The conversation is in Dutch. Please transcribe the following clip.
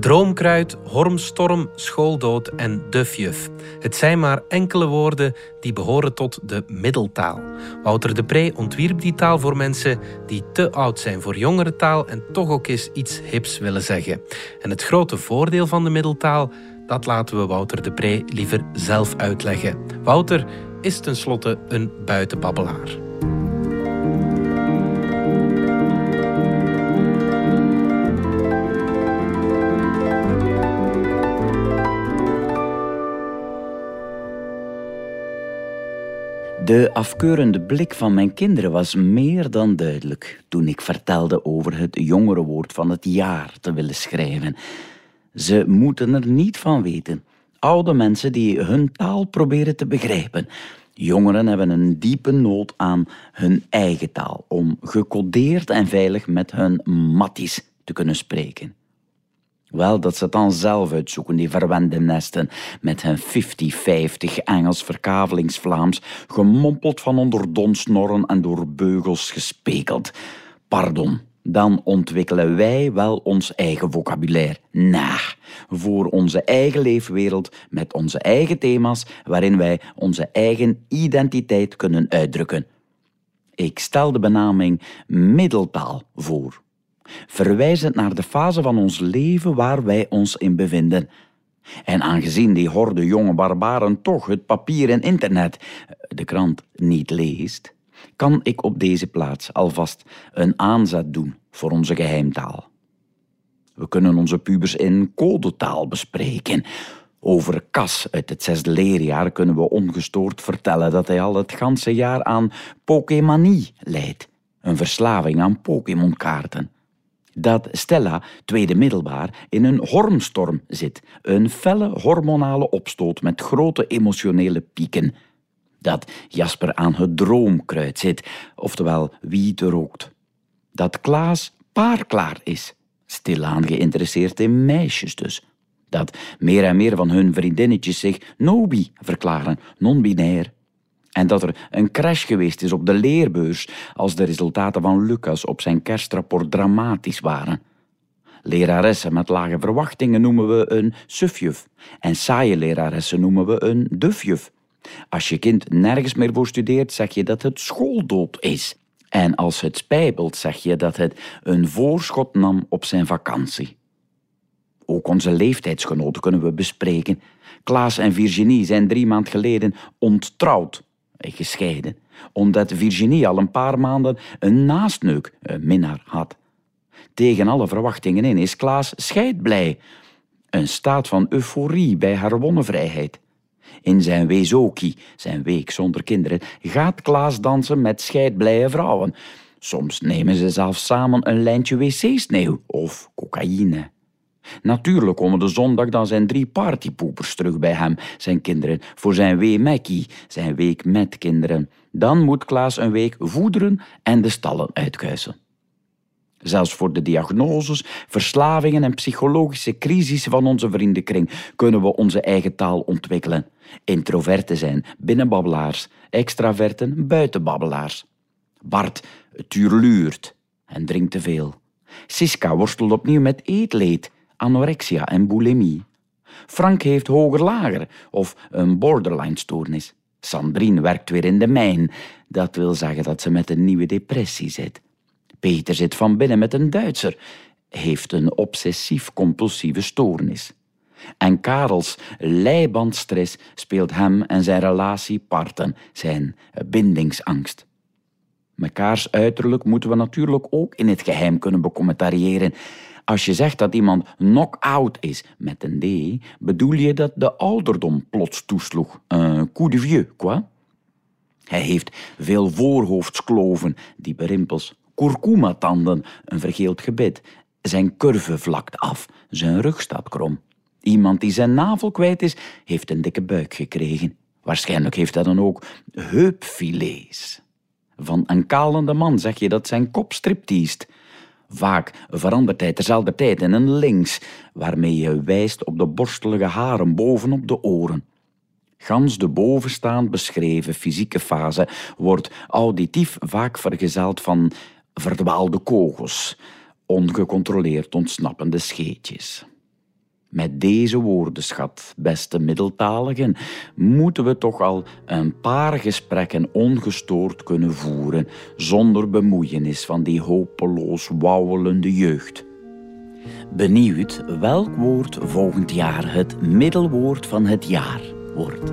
Droomkruid, Hormstorm, Schooldood en Dufjuf. Het zijn maar enkele woorden die behoren tot de middeltaal. Wouter de Pre ontwierp die taal voor mensen die te oud zijn voor jongere taal en toch ook eens iets hips willen zeggen. En het grote voordeel van de middeltaal, dat laten we Wouter de Pre liever zelf uitleggen. Wouter is tenslotte een buitenbabbelaar. De afkeurende blik van mijn kinderen was meer dan duidelijk toen ik vertelde over het jongerenwoord van het jaar te willen schrijven. Ze moeten er niet van weten. Oude mensen die hun taal proberen te begrijpen. Jongeren hebben een diepe nood aan hun eigen taal om gecodeerd en veilig met hun matties te kunnen spreken. Wel, dat ze het dan zelf uitzoeken, die verwende nesten, met hun 50-50 Engels verkavelingsvlaams, gemompeld van onder donsnorren en door beugels gespekeld. Pardon, dan ontwikkelen wij wel ons eigen vocabulaire. Na, voor onze eigen leefwereld, met onze eigen thema's, waarin wij onze eigen identiteit kunnen uitdrukken. Ik stel de benaming middeltaal voor verwijzend naar de fase van ons leven waar wij ons in bevinden. En aangezien die horde jonge barbaren toch het papier en internet, de krant, niet leest, kan ik op deze plaats alvast een aanzet doen voor onze geheimtaal. We kunnen onze pubers in codetaal bespreken. Over Cas uit het zesde leerjaar kunnen we ongestoord vertellen dat hij al het ganse jaar aan Pokémanie leidt, een verslaving aan Pokémonkaarten dat Stella, tweede middelbaar, in een hormstorm zit. Een felle hormonale opstoot met grote emotionele pieken. Dat Jasper aan het droomkruid zit, oftewel wiet rookt. Dat Klaas paarklaar is, stilaan geïnteresseerd in meisjes dus. Dat meer en meer van hun vriendinnetjes zich nobi verklaren, non-binair. En dat er een crash geweest is op de leerbeurs als de resultaten van Lucas op zijn kerstrapport dramatisch waren. Leraressen met lage verwachtingen noemen we een sufjuf en saaie leraressen noemen we een dufjuf. Als je kind nergens meer voor studeert, zeg je dat het schooldood is. En als het spijbelt, zeg je dat het een voorschot nam op zijn vakantie. Ook onze leeftijdsgenoten kunnen we bespreken. Klaas en Virginie zijn drie maand geleden onttrouwd gescheiden, omdat Virginie al een paar maanden een naastneuk, een minnaar, had. Tegen alle verwachtingen in is Klaas scheidblij. Een staat van euforie bij haar wonnenvrijheid. In zijn weezoki, zijn week zonder kinderen, gaat Klaas dansen met scheidblije vrouwen. Soms nemen ze zelfs samen een lijntje wc-sneeuw of cocaïne. Natuurlijk komen de zondag dan zijn drie partypoepers terug bij hem, zijn kinderen, voor zijn wee zijn week met kinderen. Dan moet Klaas een week voederen en de stallen uitkuisen. Zelfs voor de diagnoses, verslavingen en psychologische crisis van onze vriendenkring kunnen we onze eigen taal ontwikkelen. Introverten zijn binnenbabbelaars, extraverten buitenbabbelaars. Bart tuurluurt en drinkt te veel. Siska worstelt opnieuw met eetleed anorexia en bulimie. Frank heeft hoger-lager of een borderline-stoornis. Sandrine werkt weer in de mijn. Dat wil zeggen dat ze met een nieuwe depressie zit. Peter zit van binnen met een Duitser. Heeft een obsessief-compulsieve stoornis. En Karels leibandstress speelt hem en zijn relatie parten, zijn bindingsangst. Mekaars uiterlijk moeten we natuurlijk ook in het geheim kunnen becommentariëren. Als je zegt dat iemand knock-out is met een D, bedoel je dat de ouderdom plots toesloeg. Un coup de vieux, quoi. Hij heeft veel voorhoofdskloven, diepe rimpels, kurkuma-tanden, een vergeeld gebit. Zijn curve vlakt af, zijn rug staat krom. Iemand die zijn navel kwijt is, heeft een dikke buik gekregen. Waarschijnlijk heeft hij dan ook heupfilets. Van een kalende man zeg je dat zijn kop striptiest. Vaak verandert hij terzelfde tijd in een links, waarmee je wijst op de borstelige haren bovenop de oren. Gans de bovenstaand beschreven fysieke fase wordt auditief vaak vergezeld van verdwaalde kogels, ongecontroleerd ontsnappende scheetjes. Met deze woordenschat, beste middeltaligen, moeten we toch al een paar gesprekken ongestoord kunnen voeren, zonder bemoeienis van die hopeloos wauwelende jeugd. Benieuwd welk woord volgend jaar het middelwoord van het jaar wordt.